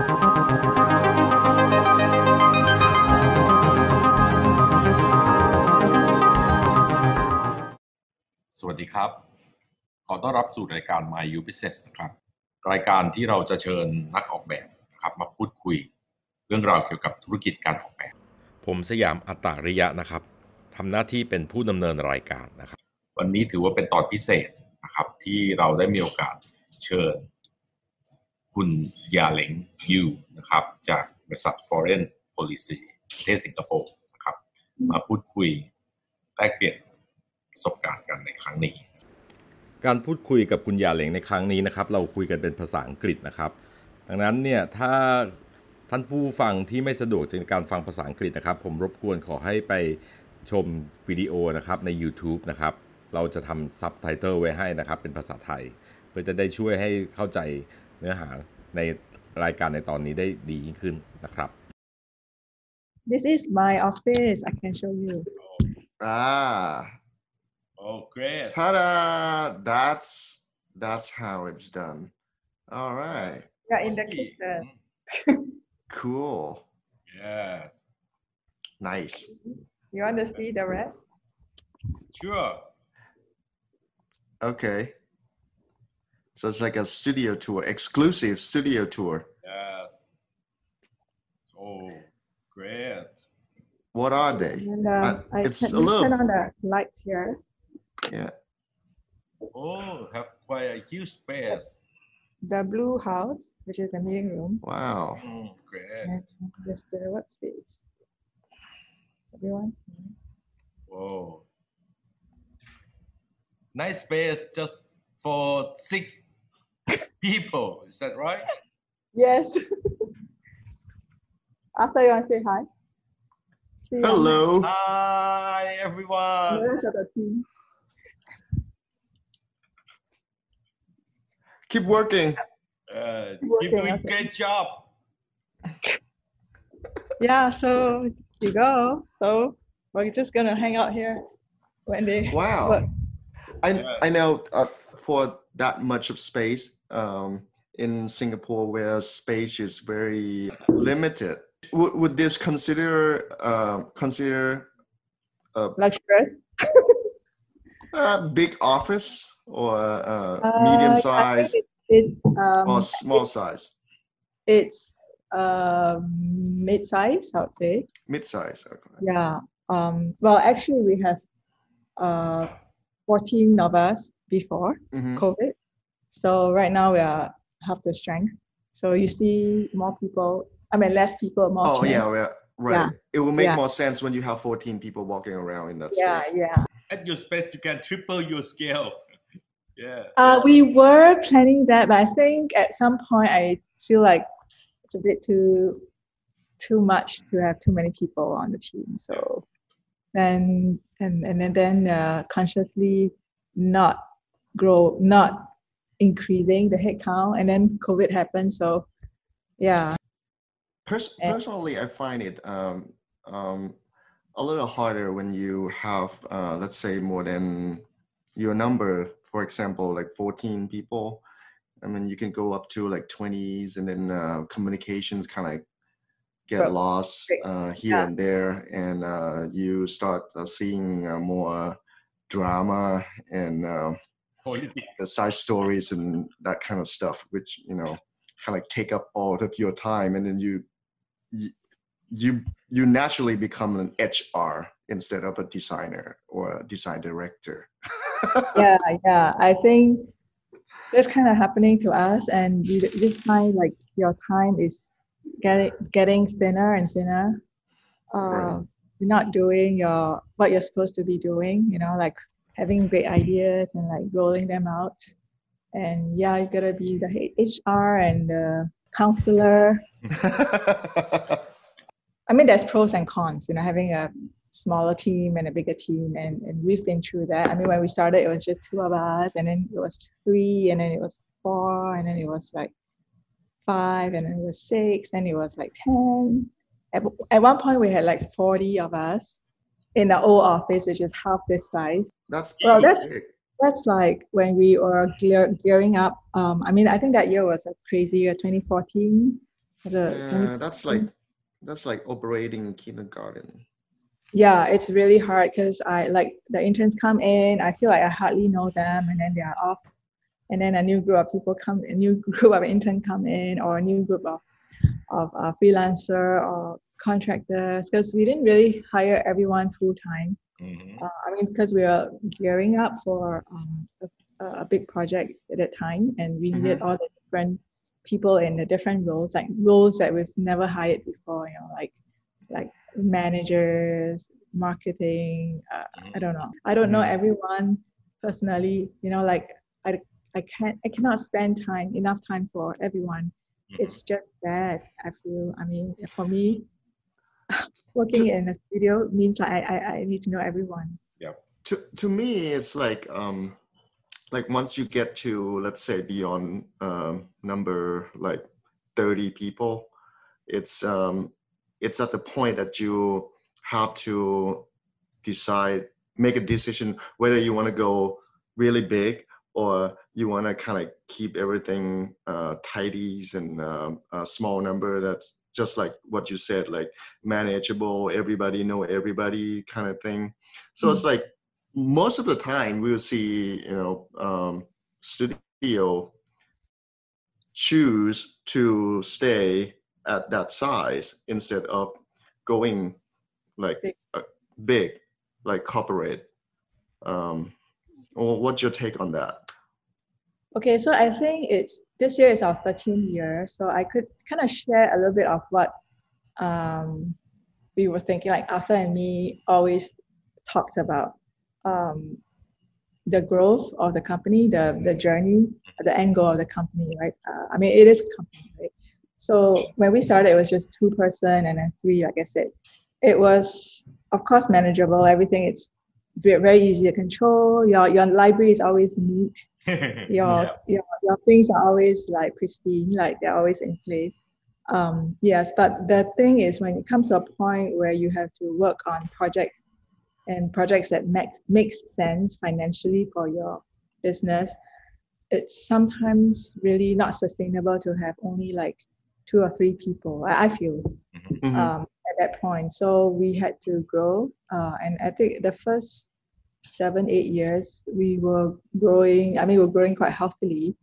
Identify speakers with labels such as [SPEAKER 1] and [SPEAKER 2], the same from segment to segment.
[SPEAKER 1] สวัสดีครับ ขอต้อนรับสู่รายการ My U Business นะครับ รายการที่เราจะเชิญนักออกแบบนะครับมาพูดคุย เรื่องราวเกี่ยวกับธุรกิจการออกแบบ
[SPEAKER 2] ผมสยามอัตตาริยะนะครับทำหน้าที่เป็นผู้ดำเนินรายการนะครับ
[SPEAKER 1] วันนี้ถือว่าเป็นตอนพิเศษนะครับที่เราได้มีโอกาสเชิญ คุณยาเหลงยูนะครับ จากบริษัท Foreign Policy ประเทศสิงคโปร์นะครับ มาพูดคุยแลกเปลี่ยนประสบการณ์กันในครั้งนี้
[SPEAKER 2] การพูดคุยกับคุณยาเหลงในครั้งนี้นะครับ เราคุยกันเป็นภาษาอังกฤษนะครับ ดังนั้นเนี่ยถ้าท่านผู้ฟังที่ไม่สะดวกในการฟังภาษาอังกฤษนะครับ ผมรบกวนขอให้ไปชมวิดีโอนะครับใน YouTube นะครับ เราจะทำซับไตเติลไว้ให้นะครับ เป็นภาษาไทย เพื่อจะได้ช่วยให้เข้าใจ เนื้อหาในรายการในตอนนี้ได้ดียิ่งขึ้นนะครับ
[SPEAKER 3] This is my office. I can show you.
[SPEAKER 4] Ah,
[SPEAKER 1] Oh great
[SPEAKER 4] ta-da! That's that's how it's done. All right,
[SPEAKER 3] Yeah, in the kitchen.
[SPEAKER 4] cool,
[SPEAKER 1] Yes
[SPEAKER 4] nice.
[SPEAKER 3] You want to see the rest?
[SPEAKER 1] sure
[SPEAKER 4] Okay. So it's like a studio tour, exclusive studio tour.
[SPEAKER 1] Yes Oh great
[SPEAKER 4] What are they?
[SPEAKER 3] And uh,
[SPEAKER 4] Uh,
[SPEAKER 3] I
[SPEAKER 4] it's
[SPEAKER 3] turn,
[SPEAKER 4] a
[SPEAKER 3] you
[SPEAKER 4] little-
[SPEAKER 3] turn on the lights here.
[SPEAKER 4] Yeah.
[SPEAKER 1] Oh have quite a huge space
[SPEAKER 3] The blue house, which is the meeting room,
[SPEAKER 4] Wow.
[SPEAKER 1] Mm, great
[SPEAKER 3] and this the workspace. Everyone's here.
[SPEAKER 1] Whoa. Nice space just for six people. Is that right?
[SPEAKER 3] Yes. After you want to say hi. See you
[SPEAKER 4] Hello.
[SPEAKER 1] Hi, everyone.
[SPEAKER 3] rest of the team.
[SPEAKER 4] Keep working.
[SPEAKER 1] Uh,
[SPEAKER 3] Working,
[SPEAKER 1] you're doing
[SPEAKER 3] okay.
[SPEAKER 1] great job.
[SPEAKER 3] Yeah, so you go. So we're just gonna hang out here Wendy.
[SPEAKER 4] Wow.
[SPEAKER 3] Look.
[SPEAKER 4] I
[SPEAKER 1] Yeah.
[SPEAKER 4] I know uh, for that much of space um, in Singapore, where space is very limited, would, would this consider uh, consider
[SPEAKER 3] luxurious.
[SPEAKER 4] a big office or uh,
[SPEAKER 3] Uh,
[SPEAKER 4] medium size
[SPEAKER 3] it- It's um,
[SPEAKER 4] or small size?
[SPEAKER 3] it's um mid size, I would say.
[SPEAKER 4] Mid size. Okay.
[SPEAKER 3] Yeah. Um. Well, actually, we have uh 14 of us before
[SPEAKER 4] Mhm.
[SPEAKER 3] COVID. So right now we are half the strength. So you see more people. I mean, less people, more.
[SPEAKER 4] Oh
[SPEAKER 3] chairs.
[SPEAKER 4] yeah, well, right.
[SPEAKER 3] Yeah.
[SPEAKER 4] It will make
[SPEAKER 3] Yeah.
[SPEAKER 4] more sense when you have 14 people walking around in that
[SPEAKER 3] Yeah,
[SPEAKER 4] space.
[SPEAKER 3] Yeah, yeah.
[SPEAKER 1] At your space, you can triple your scale. yeah.
[SPEAKER 3] Uh, we were planning that, but I think at some point I feel like it's a bit too too much to have too many people on the team. So then and and then then uh, consciously not grow, not increasing the headcount, and then COVID happened. So yeah,
[SPEAKER 4] Pers- personally, I find it um, um, a little harder when you have, uh, let's say, more than your number. For example, like 14 people. I mean, you can go up to like 20s, and then uh, communications kind of get
[SPEAKER 3] Right.
[SPEAKER 4] lost uh, here
[SPEAKER 3] Yeah.
[SPEAKER 4] and there, and uh, you start uh, seeing uh, more drama and uh,
[SPEAKER 1] Politics.
[SPEAKER 4] The side stories and that kind of stuff, which you know, kind of like take up all of your time, and then you, you, you, you naturally become an HR instead of a designer or a design director.
[SPEAKER 3] yeah, yeah. I think that's kind of happening to us, and you you just find like your time is getting getting thinner and thinner. Uh,
[SPEAKER 4] Right.
[SPEAKER 3] You're not doing your what you're supposed to be doing. You know, like having great ideas and like rolling them out. And yeah, you gotta be the HR and the counselor. I mean, there's pros and cons. You know, having a smaller team and a bigger team, and and we've been through that. I mean, when we started, it was just two of us, and then it was three, and then it was four, and then it was like five, and then it was six, and it was like ten. At, at one point, we had like forty of us in the old office, which is half this size.
[SPEAKER 4] That's
[SPEAKER 3] Well, that's-
[SPEAKER 4] big.
[SPEAKER 3] That's like when we were gear, gearing up. Um, I mean, I think that year was a crazy year, 2014. as a
[SPEAKER 4] Yeah, that's like that's like operating kindergarten.
[SPEAKER 3] yeah, it's really hard because I like the interns come in, I feel like I hardly know them, and then they are off, and then a new group of people come, a new group of intern come in, or a new group of of uh, freelancer or contractors, because we didn't really hire everyone full time.
[SPEAKER 1] Mhm.
[SPEAKER 3] Uh, I mean, because we were gearing up for um, a, a big project at that time, and we needed all the different people in the different roles, like roles that we've never hired before. You know, like like managers, marketing. Uh, I don't know. I don't know
[SPEAKER 1] Mhm.
[SPEAKER 3] everyone personally. You know, like I I can't I cannot spend time enough time for everyone.
[SPEAKER 1] Mhm.
[SPEAKER 3] It's just bad. I feel. I mean, for me. Working in a studio means like I, I, I need to know everyone. Yeah.
[SPEAKER 4] To to me it's like um like once you get to let's say beyond um number like 30 people it's um it's at the point that you have to decide make a decision whether you want to go really big or you want to kind of keep everything uh and um, a small number that's just like what you said like manageable everybody know everybody kind of thing. So it's like most of the time we'll see you know um, studio choose to stay at that size instead of going like
[SPEAKER 3] Big.
[SPEAKER 4] uh, big like corporate. Um, or what's your take on that
[SPEAKER 3] Okay, so I think it's this year is our 13th year, so I could kind of share a little bit of what um, we were thinking. Like Arthur and me always talked about um, the growth of the company, the the journey, the end goal of the company, right? Uh, I mean, it is a company, right? So when we started, it was just two person and then three, like I said. It was, of course, manageable. Everything it's very easy to control. Your your library is always neat your, your your things are always like pristine, like they're always in place. Um, yes, but the thing is, when it comes to a point where you have to work on projects and projects that makes makes sense financially for your business, it's sometimes really not sustainable to have only like two or three people. I, I feel
[SPEAKER 4] Mhm.
[SPEAKER 3] um, at that point. So we had to grow, uh, and I think the first seven, eight years we were growing. I mean, we were growing quite healthily,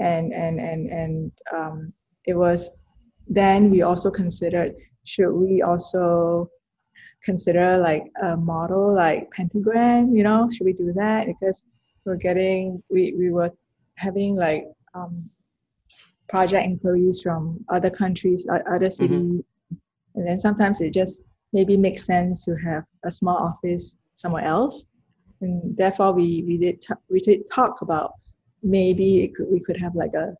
[SPEAKER 3] and and and and um, it was. Then we also considered should we also consider like a model like pentagram you know should we do that because we're getting we we were having like um, project inquiries from other countries other cities and then sometimes it just maybe makes sense to have a small office somewhere else and therefore we we did t- we did talk about maybe it could, we could have like a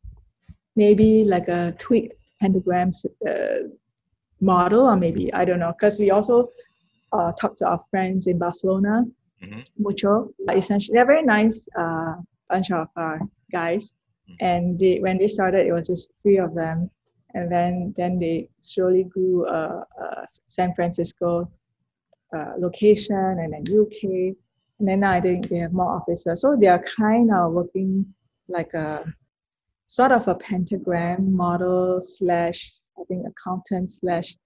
[SPEAKER 3] maybe like a tweaked pentagram uh, model or maybe i don't know because we also uh, talked to our friends in barcelona
[SPEAKER 1] Mhm.
[SPEAKER 3] mucho essentially they're very nice uh, bunch of uh, guys
[SPEAKER 1] Mhm.
[SPEAKER 3] and they, when they started it was just three of them and then then they slowly grew uh, uh, San Francisco uh, location and then UK and then I think they have more offices so they are kind of working like a sort of a pentagram model slash I think accountant slash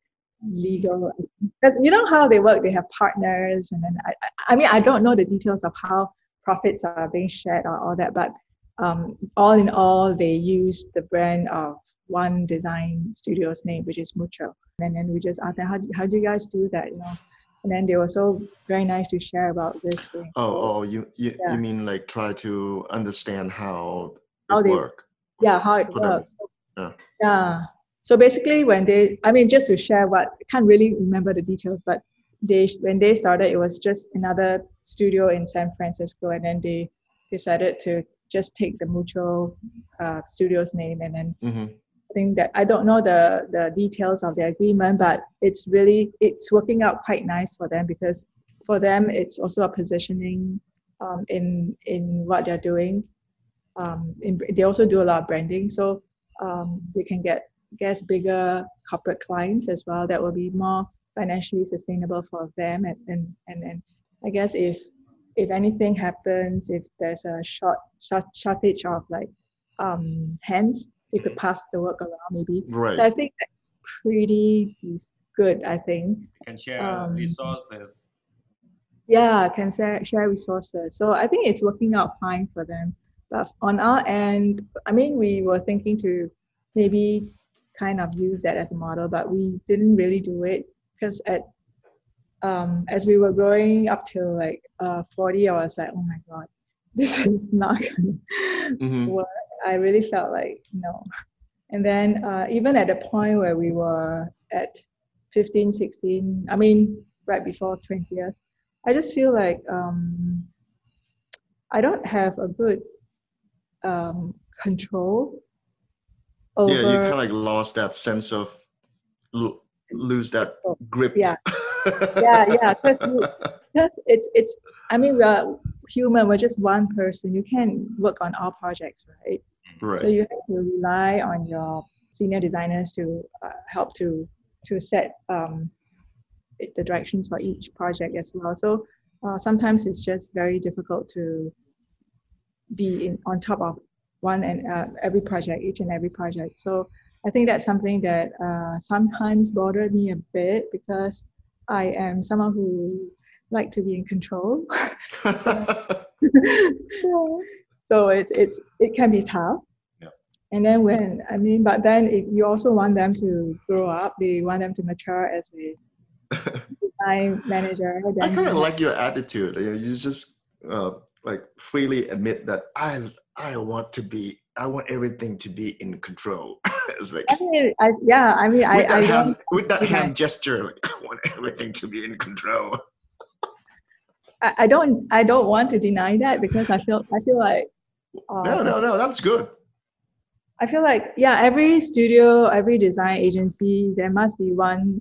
[SPEAKER 3] legal because you know how they work they have partners and then I, I mean I don't know the details of how profits are being shared or all that but um, all in all, they use the brand of one design studio's name, which is Mucho. And then we just asked them, how, do- how do you guys do that? You know, and then they were so very nice to share about this thing.
[SPEAKER 4] oh oh you you,
[SPEAKER 3] Yeah.
[SPEAKER 4] you mean like try to understand how it
[SPEAKER 3] How they-
[SPEAKER 4] work
[SPEAKER 3] yeah, how it
[SPEAKER 4] them.
[SPEAKER 3] works.
[SPEAKER 4] Yeah.
[SPEAKER 3] yeah. So basically, when they, I mean, just to share what I can't really remember the details, but they when they started, it was just another studio in San Francisco, and then they decided to just take the Mucho uh, studio's name and then
[SPEAKER 4] hmm
[SPEAKER 3] I think that I don't know the the details of the agreement, but it's really it's working out quite nice for them because for them it's also a positioning um, in in what they're doing. Um, in, they also do a lot of branding, so um, they can get guess bigger corporate clients as well. That will be more financially sustainable for them, and and and, and I guess if if anything happens, if there's a short short- shortage of like um, hands they could pass the work around maybe.
[SPEAKER 4] Right.
[SPEAKER 3] So I think that's pretty good. I think.
[SPEAKER 1] Can share
[SPEAKER 3] Um,
[SPEAKER 1] resources.
[SPEAKER 3] Yeah, can share share resources. So I think it's working out fine for them. But on our end, I mean, we were thinking to maybe kind of use that as a model, but we didn't really do it because at um, as we were growing up till like uh, 40, I was like, oh my god, this is not gonna
[SPEAKER 4] Mhm.
[SPEAKER 3] work. I really felt like no. And then uh, even at the point where we were at 15, 16, I mean, right before 20th, I just feel like um, I don't have a good um, control over.
[SPEAKER 4] Yeah, you kind of like lost that sense of lo- lose that grip.
[SPEAKER 3] Yeah. yeah, yeah, because it's it's. I mean, we're human. We're just one person. You can't work on all projects, right?
[SPEAKER 4] right.
[SPEAKER 3] So you have to rely on your senior designers to uh, help to to set um, the directions for each project as well. So uh, sometimes it's just very difficult to be in, on top of one and uh, every project, each and every project. So I think that's something that uh, sometimes bothered me a bit because I am someone who like to be in control. so it's it's it can be tough.
[SPEAKER 1] Yeah.
[SPEAKER 3] And then when I mean, but then it, you also want them to grow up. They want them to mature as a design manager.
[SPEAKER 4] I kind of like your attitude. You, know, you just uh, like freely admit that I I want to be I want everything to be in control. it's like
[SPEAKER 3] I mean, I, yeah. I mean, I,
[SPEAKER 4] with that,
[SPEAKER 3] I
[SPEAKER 4] hand, with that hand gesture, like I want everything to be in control.
[SPEAKER 3] I, I don't. I don't want to deny that because I feel. I feel like. Uh,
[SPEAKER 4] No, no, no, that's good.
[SPEAKER 3] I feel like yeah, every studio, every design agency, there must be one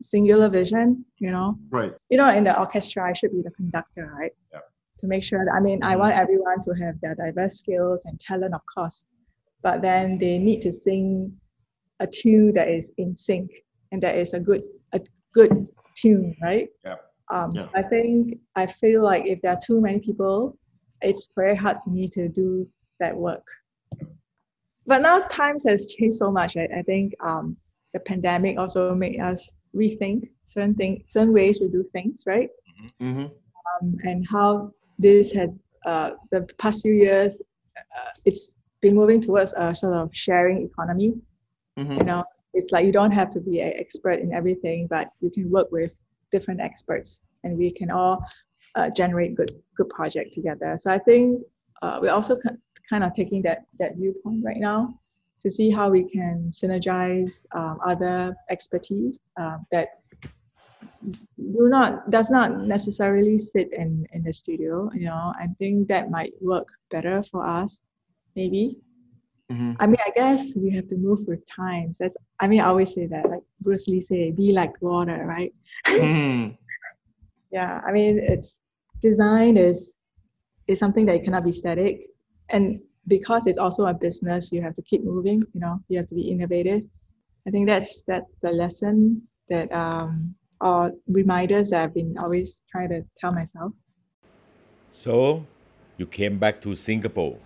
[SPEAKER 3] singular vision. You know,
[SPEAKER 4] Right.
[SPEAKER 3] you know, in the orchestra, I should be the conductor, right?
[SPEAKER 1] Yeah.
[SPEAKER 3] To make sure that I mean, I
[SPEAKER 4] Mhm.
[SPEAKER 3] want everyone to have their diverse skills and talent, of course, but then they need to sing a tune that is in sync and that is a good a good tune, right?
[SPEAKER 1] Yeah.
[SPEAKER 3] Um,
[SPEAKER 4] Yeah.
[SPEAKER 3] so I think I feel like if there are too many people, it's very hard for me to do that work. But now times has changed so much. I, I think um, the pandemic also made us rethink certain things, certain ways we do things, right?
[SPEAKER 4] hmm
[SPEAKER 3] um, and how this has uh, the past few years uh, it's been moving towards a sort of sharing economy
[SPEAKER 4] hmm
[SPEAKER 3] you know it's like you don't have to be an expert in everything but you can work with different experts and we can all uh, generate good good project together. So i think uh, we're also ki- kind of taking that that viewpoint right now to see how we can synergize um, other expertise um, that do not does not necessarily sit in in the studio you know? I think that might work better for us maybe
[SPEAKER 4] hmm
[SPEAKER 3] i mean i guess we have to move with times. That's i mean i always say that like bruce lee say be like water right?
[SPEAKER 4] Hmm
[SPEAKER 3] yeah i mean it's design is is something that cannot be static. And because it's also a business you have to keep moving you know you have to be innovative. I think that's that's the lesson that um or reminders that i've been always trying to tell myself.
[SPEAKER 2] So, you came back to Singapore.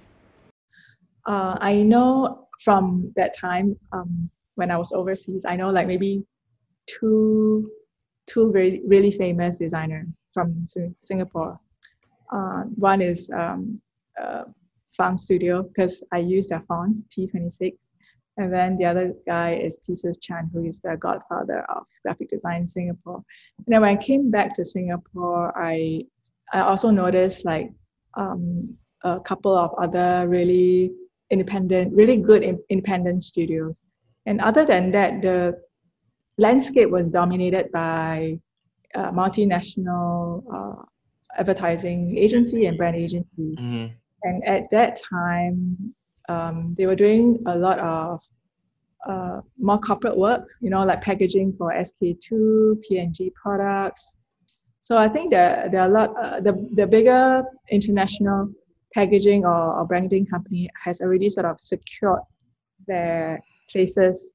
[SPEAKER 3] Uh, I know from that time um, when I was overseas, I know like maybe two two very really famous designer from Singapore. Uh, one is um, uh, Phunk Studio because I use their fonts T26, and then the other guy is Theseus Chan, who is the godfather of graphic design in Singapore. And then when I came back to Singapore, I I also noticed like um, a couple of other really independent, really good in- independent studios. And other than that, the landscape was dominated by uh, multinational uh, advertising agency and brand agency.
[SPEAKER 4] hmm
[SPEAKER 3] And at that time, um, they were doing a lot of uh, more corporate work, you know, like packaging for SK2, P&G products. So I think that there are a lot, uh, the, the bigger international packaging or, or branding company has already sort of secured their places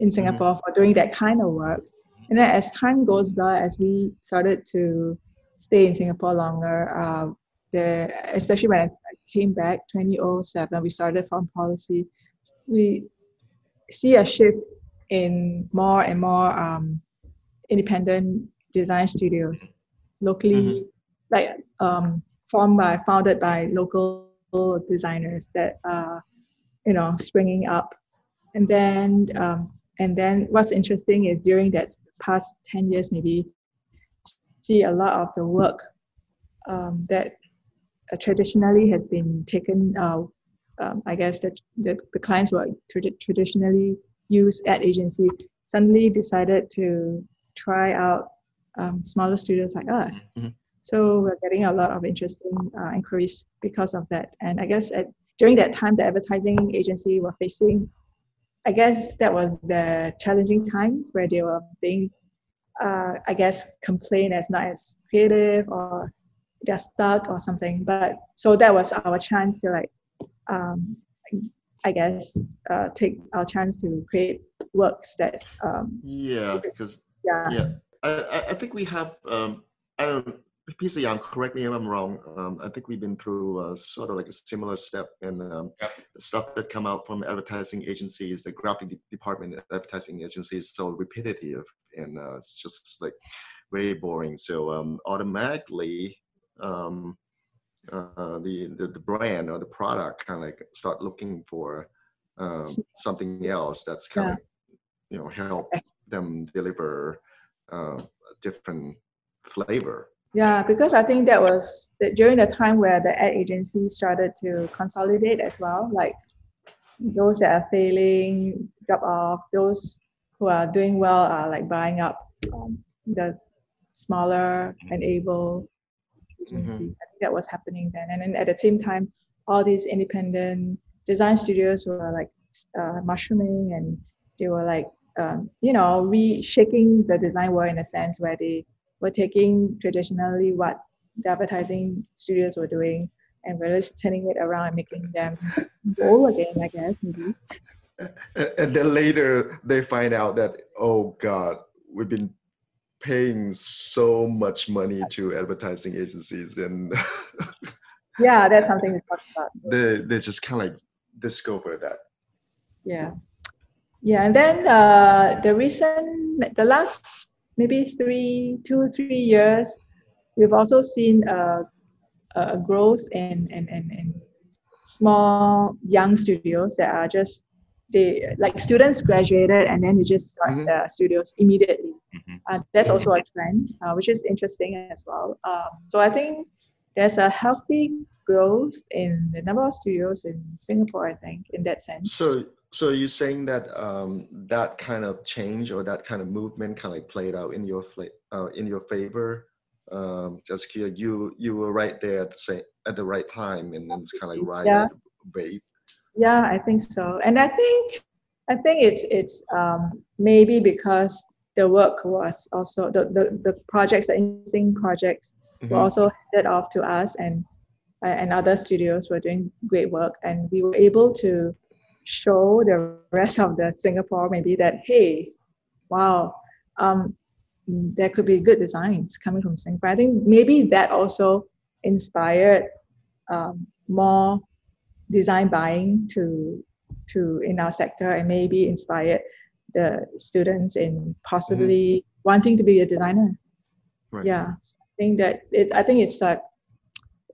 [SPEAKER 3] in Singapore for doing that kind of work. And then as time goes by, as we started to stay in Singapore longer, uh, the, especially when I came back 2007, we started from policy. we see a shift in more and more um, independent design studios locally,
[SPEAKER 4] Mhm.
[SPEAKER 3] like um, formed by, founded by local designers that are, you know, springing up. And then, um, and then what's interesting is during that past 10 years, maybe, see a lot of the work um, that uh, traditionally has been taken, uh, um, I guess that the, the clients were trad- traditionally used ad agency suddenly decided to try out um, smaller studios like us.
[SPEAKER 4] Mhm.
[SPEAKER 3] So we're getting a lot of interesting uh, inquiries because of that. And I guess at, during that time, the advertising agency were facing, I guess that was the challenging times where they were being, uh, I guess, complained as not as creative or they're stuck or something. But so that was our chance to like, um, I guess, uh, take our chance to create works that, um,
[SPEAKER 4] Yeah, because
[SPEAKER 3] yeah,
[SPEAKER 4] yeah, I, I- think we have. Um, I don't. Pisa Yang, correct me if I'm wrong. Um, I think we've been through uh, sort of like a similar step in um,
[SPEAKER 1] Yep.
[SPEAKER 4] the stuff that come out from advertising agencies. The graphic de- department advertising agencies is so repetitive and uh, it's just like very boring. So um, automatically, um, uh, the, the the brand or the product kind of like start looking for um, something else that's kind
[SPEAKER 3] Yeah.
[SPEAKER 4] of you know help them deliver uh, a different flavor.
[SPEAKER 3] Yeah, because I think that was that during the time where the ad agency started to consolidate as well. Like those that are failing, drop off. Those who are doing well are like buying up um, the smaller and able agencies. I think that was happening then. And then at the same time, all these independent design studios were like uh, mushrooming and they were like, um, you know, reshaking the design world in a sense where they were taking traditionally what the advertising studios were doing and we're just turning it around and making them bold again, I guess, maybe.
[SPEAKER 4] And then later they find out that oh god, we've been paying so much money to advertising agencies, and
[SPEAKER 3] Yeah, that's something to talk about.
[SPEAKER 4] they they just kind of like discover that.
[SPEAKER 3] Yeah. Yeah, and then uh, the recent, the last maybe three, two, three years, we've also seen uh, a growth in, in, in, in small young studios that are just they like students graduated and then they just start
[SPEAKER 4] Mhm.
[SPEAKER 3] the studios immediately.
[SPEAKER 1] Mhm.
[SPEAKER 3] Uh, that's also a trend, uh, which is interesting as well. Um, so I think there's a healthy growth in the number of studios in Singapore. I think in that sense.
[SPEAKER 4] So so you're saying that um, that kind of change or that kind of movement kind of like played out in your fla- uh, in your favor. Um, just clear, you you were right there at the same, at the right time, and then it's kind of like ride
[SPEAKER 3] Yeah.
[SPEAKER 4] wave.
[SPEAKER 3] Yeah, I think so. And I think I think it's it's um, maybe because the work was also the, the, the projects, the interesting projects were
[SPEAKER 4] Mhm.
[SPEAKER 3] also handed off to us and and other studios were doing great work and we were able to show the rest of the Singapore maybe that hey, wow, um, there could be good designs coming from Singapore. I think maybe that also inspired um, more design buying to to in our sector and maybe inspired the students in possibly wanting to be a designer.
[SPEAKER 4] Right.
[SPEAKER 3] Yeah, so I think that it. I think it's a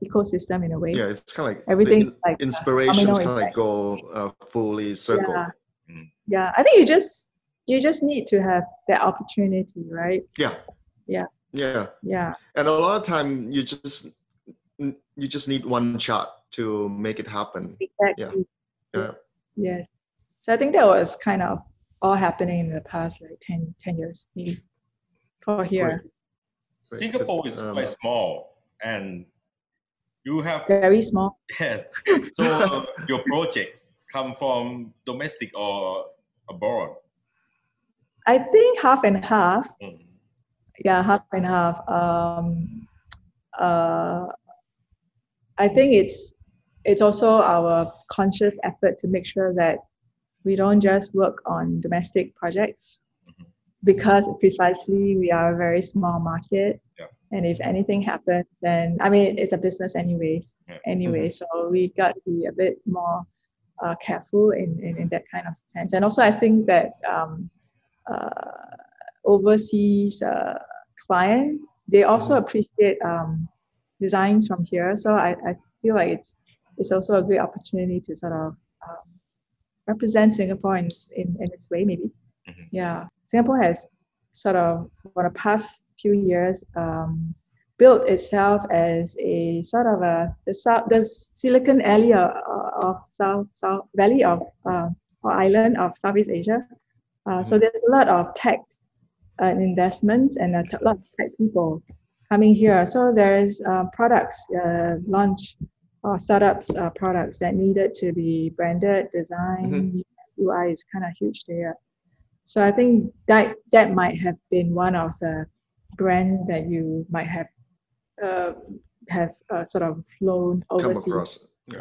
[SPEAKER 3] ecosystem in a way.
[SPEAKER 4] Yeah, it's kind of like
[SPEAKER 3] Everything
[SPEAKER 4] in-
[SPEAKER 3] like,
[SPEAKER 4] inspirations kind of like go uh, fully circle.
[SPEAKER 3] Yeah.
[SPEAKER 1] Mm.
[SPEAKER 3] Yeah, I think you just you just need to have that opportunity, right?
[SPEAKER 4] Yeah.
[SPEAKER 3] Yeah.
[SPEAKER 4] Yeah.
[SPEAKER 3] Yeah,
[SPEAKER 4] And a lot of time you just you just need one shot to make it happen.
[SPEAKER 3] exactly.
[SPEAKER 4] Yeah.
[SPEAKER 3] Yes, yes. So I think that was kind of all happening in the past like 10, 10 years for here.
[SPEAKER 4] Great. Right,
[SPEAKER 1] Singapore is
[SPEAKER 4] um,
[SPEAKER 1] quite small, and you have
[SPEAKER 3] Very small.
[SPEAKER 1] yes. So your projects come from domestic or abroad.
[SPEAKER 3] I think half and half.
[SPEAKER 1] Mm.
[SPEAKER 3] Yeah, half and half. Um, uh, I think it's it's also our conscious effort to make sure that we don't just work on domestic projects
[SPEAKER 1] Mhm.
[SPEAKER 3] because precisely we are a very small market.
[SPEAKER 1] Yeah.
[SPEAKER 3] And if anything happens, then I mean it's a business anyways.
[SPEAKER 1] Yeah.
[SPEAKER 3] Anyway, so we got to be a bit more uh, careful in, in, in that kind of sense. And also, I think that um, uh, overseas uh, client they also
[SPEAKER 4] Mhm.
[SPEAKER 3] appreciate um, designs from here. So I, I feel like it's it's also a great opportunity to sort of um, represent Singapore in, in, in its way, maybe.
[SPEAKER 1] Mhm.
[SPEAKER 3] Yeah, Singapore has sort of for the past few years um, built itself as a sort of a the south the Silicon Alley of, of South South Valley of uh, or island of Southeast Asia. Uh, so there's a lot of tech uh, investments and a t- lot of tech people coming here. So there's uh, products uh, launch or startups uh, products that needed to be branded, designed. UI is kind of huge there. So I think that that might have been one of the brands that you might have uh, have uh, sort of flown
[SPEAKER 4] Come
[SPEAKER 3] overseas
[SPEAKER 4] across. Yeah.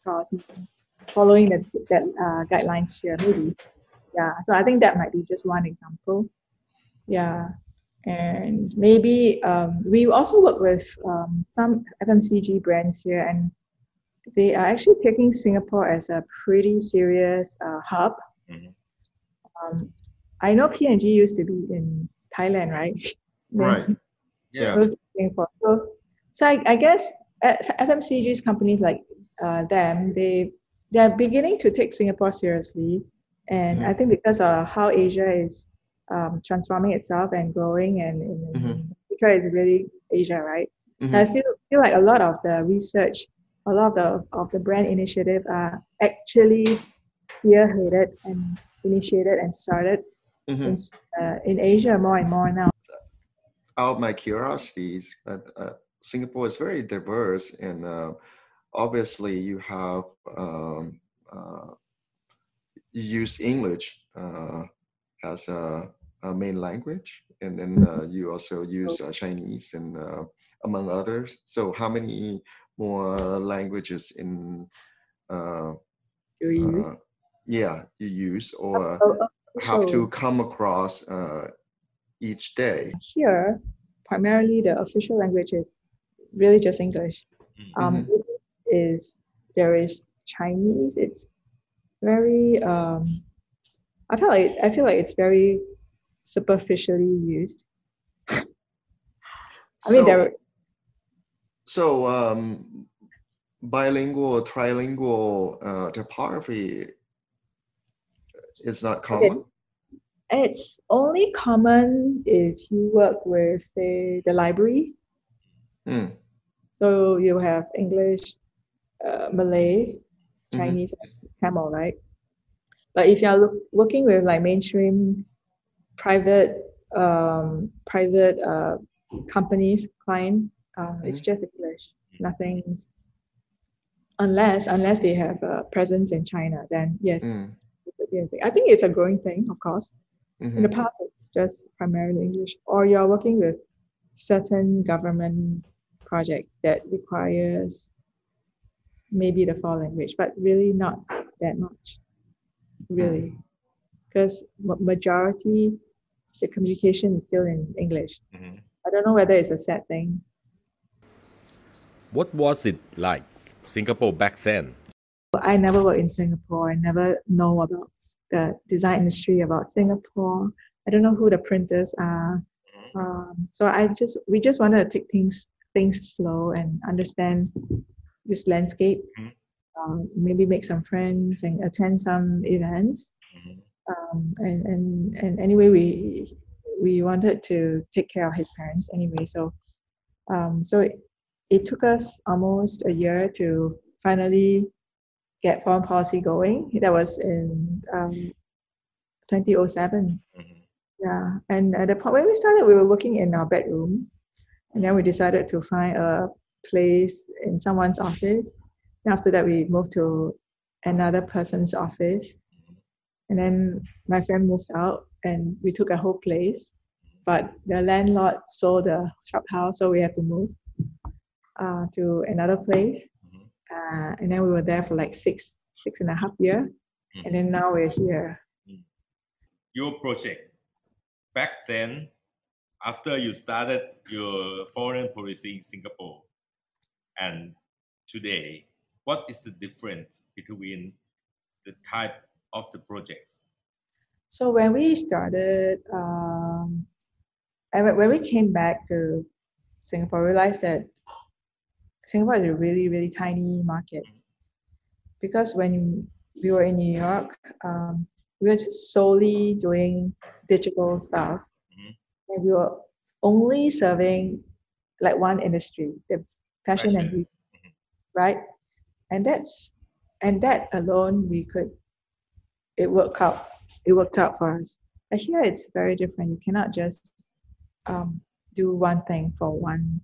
[SPEAKER 3] across, following the, that uh, guidelines here, maybe. Yeah, so I think that might be just one example. Yeah, and maybe um, we also work with um, some FMCG brands here, and they are actually taking Singapore as a pretty serious uh, hub.
[SPEAKER 1] Mhm.
[SPEAKER 3] Um, I know P&G used to be in Thailand, right?
[SPEAKER 4] Right.
[SPEAKER 1] Yeah.
[SPEAKER 3] moved to Singapore. So, so I, I guess FMCG's companies like uh, them, they they're beginning to take Singapore seriously, and
[SPEAKER 4] Mhm.
[SPEAKER 3] I think because of how Asia is um, transforming itself and growing, and, and,
[SPEAKER 4] Mhm.
[SPEAKER 3] future is really Asia, right?
[SPEAKER 4] Mhm.
[SPEAKER 3] I feel feel like a lot of the research, a lot of the of the brand initiative are actually spearheaded and initiated and started
[SPEAKER 4] Mhm.
[SPEAKER 3] in, uh, in Asia more and more now.
[SPEAKER 4] Out my curiosities, uh, uh, Singapore is very diverse, and uh, obviously you have um, uh, you use English uh, as a, a main language, and then uh, you also use uh, Chinese and uh, among others. So, how many more languages in uh,
[SPEAKER 3] Do use?
[SPEAKER 4] yeah you use or
[SPEAKER 3] Oh, oh,
[SPEAKER 4] have to come across uh, each day?
[SPEAKER 3] here, primarily the official language is really just English.
[SPEAKER 1] Mhm.
[SPEAKER 3] Um, If there is Chinese, it's very. Um, I feel like I feel like it's very superficially used. I mean,
[SPEAKER 4] So-
[SPEAKER 3] there.
[SPEAKER 4] So, um, bilingual or trilingual uh, typography is not common.
[SPEAKER 3] It's only common if you work with, say, the library.
[SPEAKER 4] Hmm.
[SPEAKER 3] So you have English, uh, Malay,
[SPEAKER 4] Mhm.
[SPEAKER 3] Chinese, and Tamil, right? But if you're working with like mainstream, private, um, private uh, companies, client, uh, it's just English. Nothing. Unless unless they have a presence in China, then yes, thing. I think it's a growing thing, of course. In the past, it's just primarily English, or you're working with certain government projects that requires maybe the foreign language, but really not that much, really, because majority the communication is still in English.
[SPEAKER 1] Mhm.
[SPEAKER 3] I don't know whether it's a sad thing.
[SPEAKER 2] What was it like, Singapore back then?
[SPEAKER 3] I never worked in Singapore. I never know about the design industry, about Singapore. I don't know who the printers are. Um, so I just we just wanted to take things things slow and understand this landscape.
[SPEAKER 1] Mhm.
[SPEAKER 3] Um, maybe make some friends and attend some events.
[SPEAKER 1] Mhm.
[SPEAKER 3] Um, and, and and anyway, we we wanted to take care of his parents anyway. So um, so it, it took us almost a year to finally get foreign policy going. That was in um, 2007.
[SPEAKER 1] Mhm.
[SPEAKER 3] Yeah, and at the point when we started, we were working in our bedroom, and then we decided to find a place in someone's office. And after that, we moved to another person's office, and then my friend moved out, and we took a whole place. But the landlord sold the shop house, so we had to move uh, to another place. Uh, and then we were there for like six, six and a half year, and then now we're here.
[SPEAKER 1] Your project back then, after you started your foreign policy in Singapore, and today, what is the difference between the type of the projects?
[SPEAKER 3] So when we started, um, and when we came back to Singapore, we realized that Singapore is a really, really tiny market. Because when we were in New York, um, we were solely doing digital stuff.
[SPEAKER 1] Mhm.
[SPEAKER 3] And we were only serving like one industry, the fashion and beauty, right? And that's and that alone we could it worked out it worked out for us. But here it's very different. You cannot just um, do one thing for one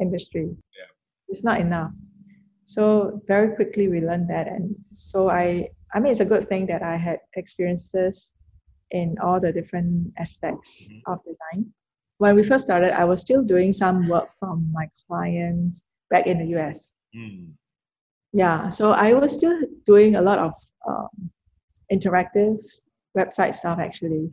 [SPEAKER 3] industry.
[SPEAKER 1] Yeah.
[SPEAKER 3] It's not enough. So very quickly we learned that, and so I I mean it's a good thing that I had experiences in all the different aspects
[SPEAKER 1] Mhm.
[SPEAKER 3] of design. When we first started, I was still doing some work from my clients back in the US.
[SPEAKER 1] Hmm.
[SPEAKER 3] Yeah, so I was still doing a lot of um, interactive website stuff actually.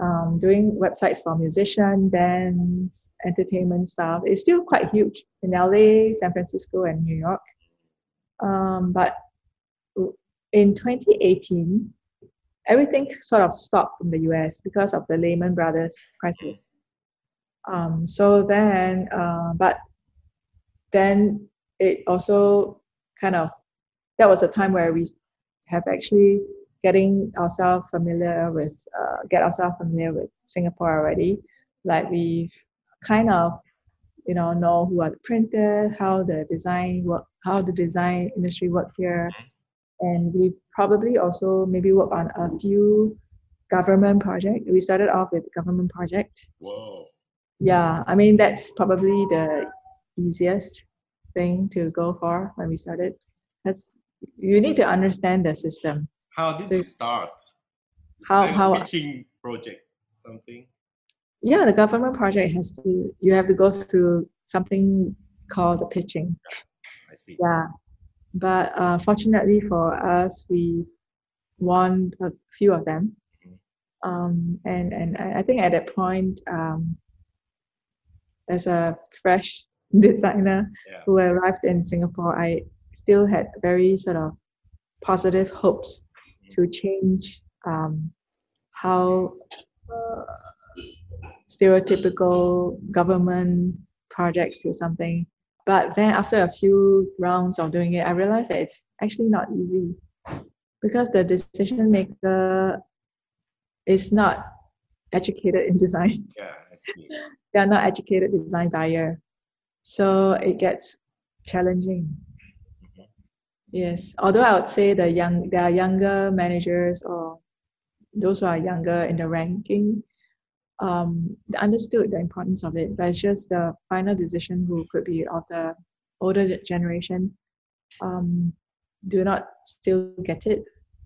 [SPEAKER 3] Um, doing websites for musicians, bands, entertainment stuff. It's still quite huge in LA, San Francisco, and New York. Um, but in 2018, everything sort of stopped from the US because of the Lehman Brothers crisis. Um, so then, uh, but then it also kind of that was a time where we have actually getting ourselves familiar with uh, get ourselves familiar with Singapore already. Like we've kind of you know know who are the printers, how the design work, how the design industry work here, and we probably also maybe work on a few government project. We started off with government project.
[SPEAKER 1] Whoa.
[SPEAKER 3] Yeah, I mean that's probably the easiest thing to go for when we started. Because you need to understand the system.
[SPEAKER 1] How did
[SPEAKER 3] So-
[SPEAKER 1] it start?
[SPEAKER 3] How-
[SPEAKER 1] Like
[SPEAKER 3] how-
[SPEAKER 1] pitching project something?
[SPEAKER 3] Yeah, the government project has to you have to go through something called the pitching.
[SPEAKER 1] I see.
[SPEAKER 3] Yeah, but uh, fortunately for us, we won a few of them.
[SPEAKER 1] Mhm.
[SPEAKER 3] Um, and and I I think at that point, um, as a fresh designer
[SPEAKER 1] Yeah.
[SPEAKER 3] who arrived in Singapore, I still had very sort of positive hopes to change um, how uh, stereotypical government projects to something. But then after a few rounds of doing it, I realized that it's actually not easy because the decision maker is not educated in design.
[SPEAKER 1] Yeah, I see.
[SPEAKER 3] They are not educated design buyer. So it gets challenging. Yes. Although I would say the young there are younger managers or those who are younger in the ranking um, understood the importance of it, but it's just the final decision who could be of the older generation um, do not still get it.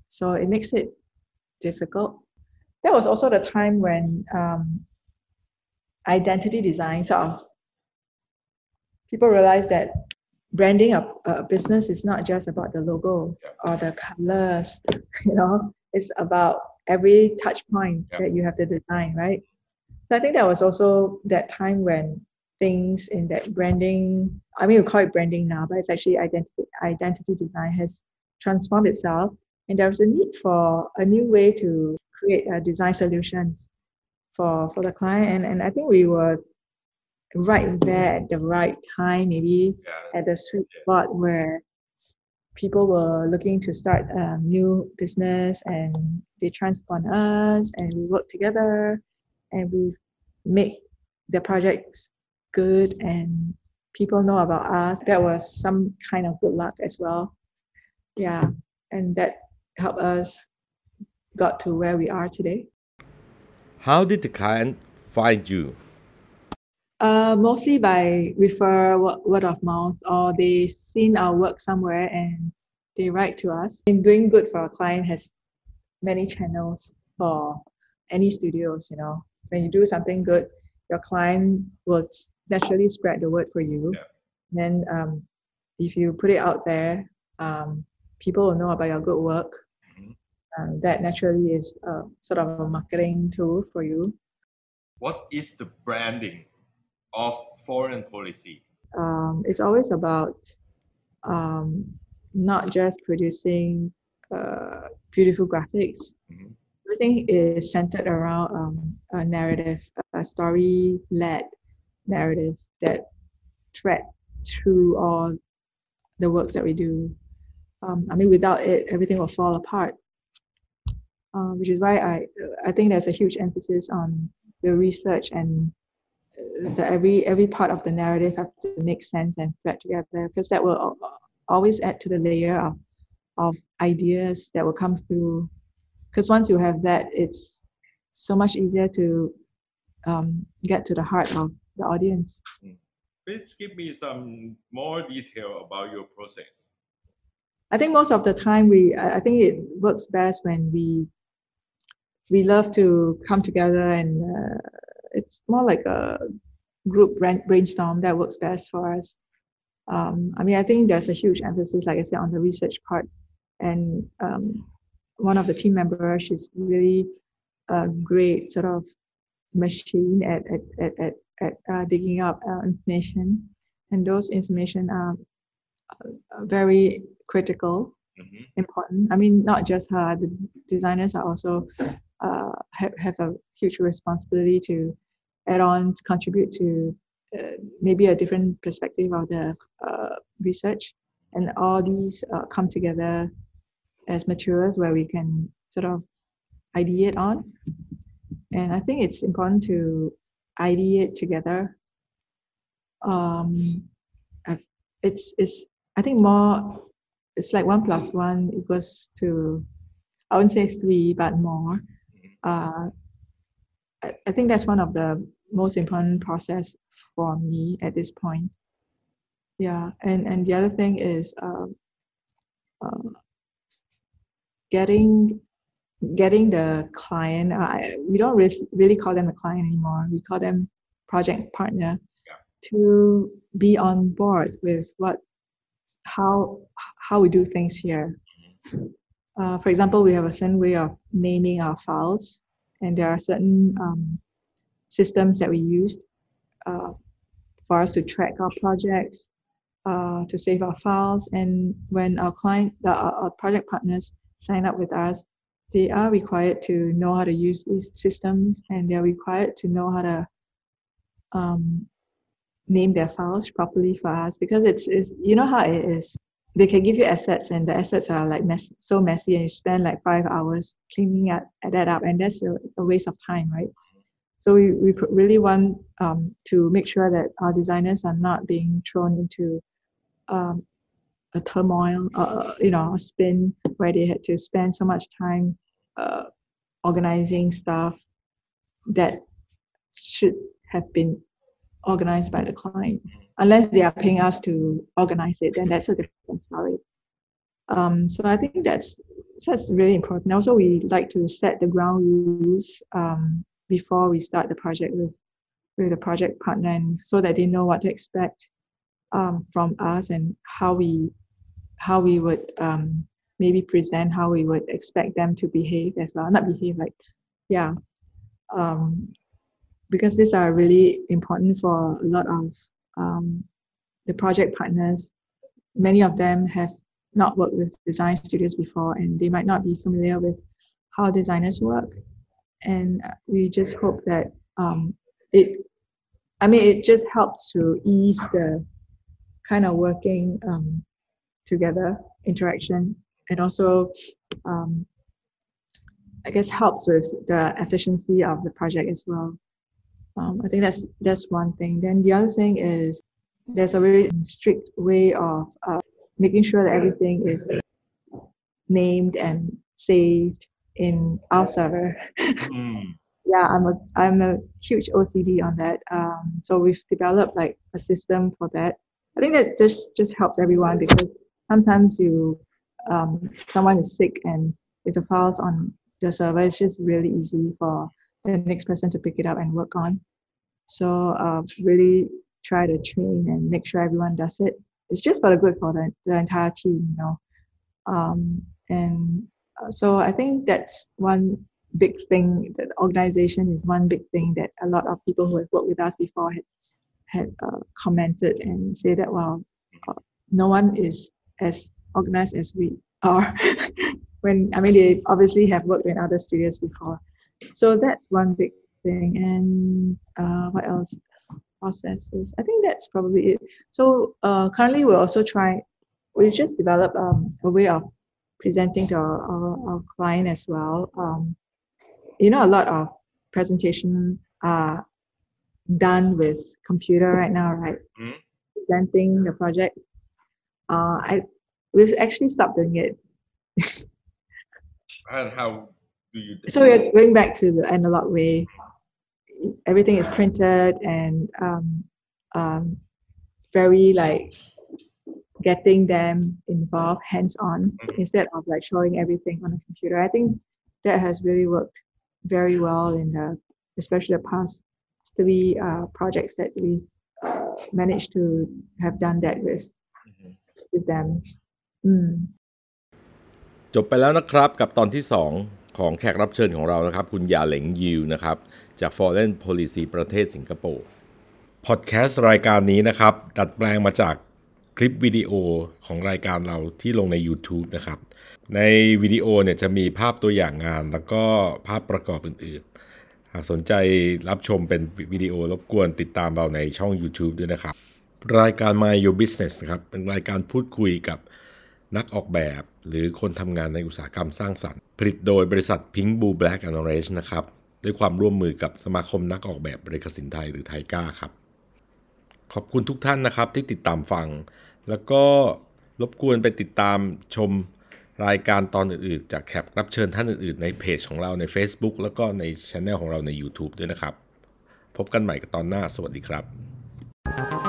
[SPEAKER 3] So it makes it difficult. That was also the time when um, identity design sort of people realized that branding a, a business is not just about the logo or the colors, you know, it's about every touch point that you have to design, right? So I think that was also that time when things in that branding, I mean, we call it branding now, but it's actually identity, identity design has transformed itself. And there was a need for a new way to create uh, design solutions for, for the client. And, and I think we were right there at the right time, maybe
[SPEAKER 1] Yeah,
[SPEAKER 3] at the sweet
[SPEAKER 1] yeah.
[SPEAKER 3] spot where people were looking to start a new business and they transport us and we work together and we make the projects good and people know about us. That was some kind of good luck as well. Yeah. And that helped us got to where we are today.
[SPEAKER 2] How did the client find you?
[SPEAKER 3] Uh, mostly by refer word, of mouth or they seen our work somewhere and they write to us. In doing good for a client has many channels for any studios, you know. When you do something good, your client will naturally spread the word for you.
[SPEAKER 1] Yeah.
[SPEAKER 3] Then um, if you put it out there, um, people will know about your good work.
[SPEAKER 1] Mhm.
[SPEAKER 3] Um, that naturally is uh, sort of a marketing tool for you.
[SPEAKER 1] What is the branding of foreign policy?
[SPEAKER 3] um, it's always about um, not just producing uh, beautiful graphics.
[SPEAKER 1] Mhm.
[SPEAKER 3] Everything is centered around um, a narrative, a story-led narrative that thread through all the works that we do. Um, I mean, without it, everything will fall apart. Uh, which is why I I think there's a huge emphasis on the research and the every every part of the narrative have to make sense and thread together because that will always add to the layer of of ideas that will come through. Because once you have that, it's so much easier to um, get to the heart of the audience.
[SPEAKER 1] Please give me some more detail about your process.
[SPEAKER 3] I think most of the time we I I think it works best when we we love to come together and uh, it's more like a group brainstorm that works best for us. Um, I mean, I think there's a huge emphasis, like I said, on the research part. And um, one of the team members, she's really a great sort of machine at at at at, at uh, digging up uh, information, and those information are uh, very critical
[SPEAKER 1] Mhm.
[SPEAKER 3] important. I mean, not just her. The designers are also uh, have have a huge responsibility to add on, to contribute to uh, maybe a different perspective of the uh, research, and all these uh, come together as materials where we can sort of ideate on. And I think it's important to ideate together. Um, I've, it's it's I think more it's like one plus one equals to I wouldn't say three, but more. Uh, I, I think that's one of the most important process for me at this point. Yeah, and and the other thing is um, uh, getting getting the client. I, we don't really really call them a client anymore. We call them project partner to be on board with what how how we do things here. Uh, for example, we have a certain way of naming our files, and there are certain um, systems that we use uh, for us to track our projects, uh, to save our files. And when our client, the, our, our project partners sign up with us, they are required to know how to use these systems, and they are required to know how to um, name their files properly for us. Because it's, it's you know how it is. They can give you assets and the assets are like mess, so messy and you spend like five hours cleaning up, that up and that's a, a waste of time right so we, we really want um, to make sure that our designers are not being thrown into um, a turmoil uh, you know a spin where they had to spend so much time uh, organizing stuff that should have been organized by the client. Unless they are paying us to organize it, then that's a different story. Um, so I think that's that's really important. Also, we like to set the ground rules um, before we start the project with with the project partner, and so that they know what to expect um, from us and how we how we would um, maybe present how we would expect them to behave as well. Not behave like, yeah. Um, because these are really important for a lot of um, the project partners. Many of them have not worked with design studios before and they might not be familiar with how designers work. And we just hope that um, it, I mean, it just helps to ease the kind of working um, together interaction and also um, I guess helps with the efficiency of the project as well. Um, I think that's that's one thing. Then the other thing is there's a very strict way of uh, making sure that everything is named and saved in our server.
[SPEAKER 1] Mm.
[SPEAKER 3] yeah, I'm a I'm a huge OCD on that. Um, so we've developed like a system for that. I think that just just helps everyone because sometimes you um, someone is sick and if the files on the server, it's just really easy for the next person to pick it up and work on. So uh, really try to train and make sure everyone does it. It's just for the good for the, the entire team, you know. Um, and so I think that's one big thing. That organization is one big thing that a lot of people who have worked with us before had had uh, commented and say that well, uh, no one is as organized as we are. when I mean they obviously have worked in other studios before. So that's one big thing. And uh, what else? Processes. I think that's probably it. So uh, currently we're also trying. We've just developed um, a way of presenting to our, our, our client as well. Um, you know, a lot of presentation are done with computer right now, right?
[SPEAKER 1] Mhm.
[SPEAKER 3] Presenting the project. Uh, I we've actually stopped doing it.
[SPEAKER 1] And how do you?
[SPEAKER 3] So we're going back to the analog way. Everything is printed and um, um, very like getting them involved hands-on
[SPEAKER 1] Mhm.
[SPEAKER 3] instead of like showing everything on a computer. I think that has really worked very well in the especially the past three uh, projects that we uh, managed to have done that with
[SPEAKER 1] Mhm.
[SPEAKER 3] with them. Mm.
[SPEAKER 2] จบไปแล้วนะครับกับตอนที่ 2 ของแขกรับเชิญของเรานะครับ คุณยาเหลงยิวนะครับ จาก Foreign Policy ประเทศสิงคโปร์พอดแคสต์รายการนี้นะครับ ดัดแปลงมาจาก คลิปวิดีโอของรายการเราที่ลงใน YouTube นะครับ ในวิดีโอเนี่ยจะมีภาพตัวอย่างงานแล้วก็ภาพประกอบอื่นๆ หากสนใจรับชมเป็นวิดีโอรบกวนติดตามเราในช่อง YouTube ด้วยนะครับ รายการ My Your Business นะครับเป็นรายการพูดคุยกับนักออกแบบ หรือคนทำงานในอุตสาหกรรมสร้างสรรค์ ผลิตโดยบริษัท Pink Blue Black and Orange นะครับด้วยความร่วมมือกับสมาคมนักออกแบบบริกสินไทยหรือไทก้าครับ ขอบคุณทุกท่านนะครับที่ติดตามฟัง แล้วก็รบกวนไปติดตามชมรายการตอนอื่นๆ จากแขกรับเชิญท่านอื่นๆ ในเพจของเราใน Facebook แล้วก็ในช anel ของเราใน YouTube ด้วยนะครับ พบกันใหม่กับตอนหน้า สวัสดีครับ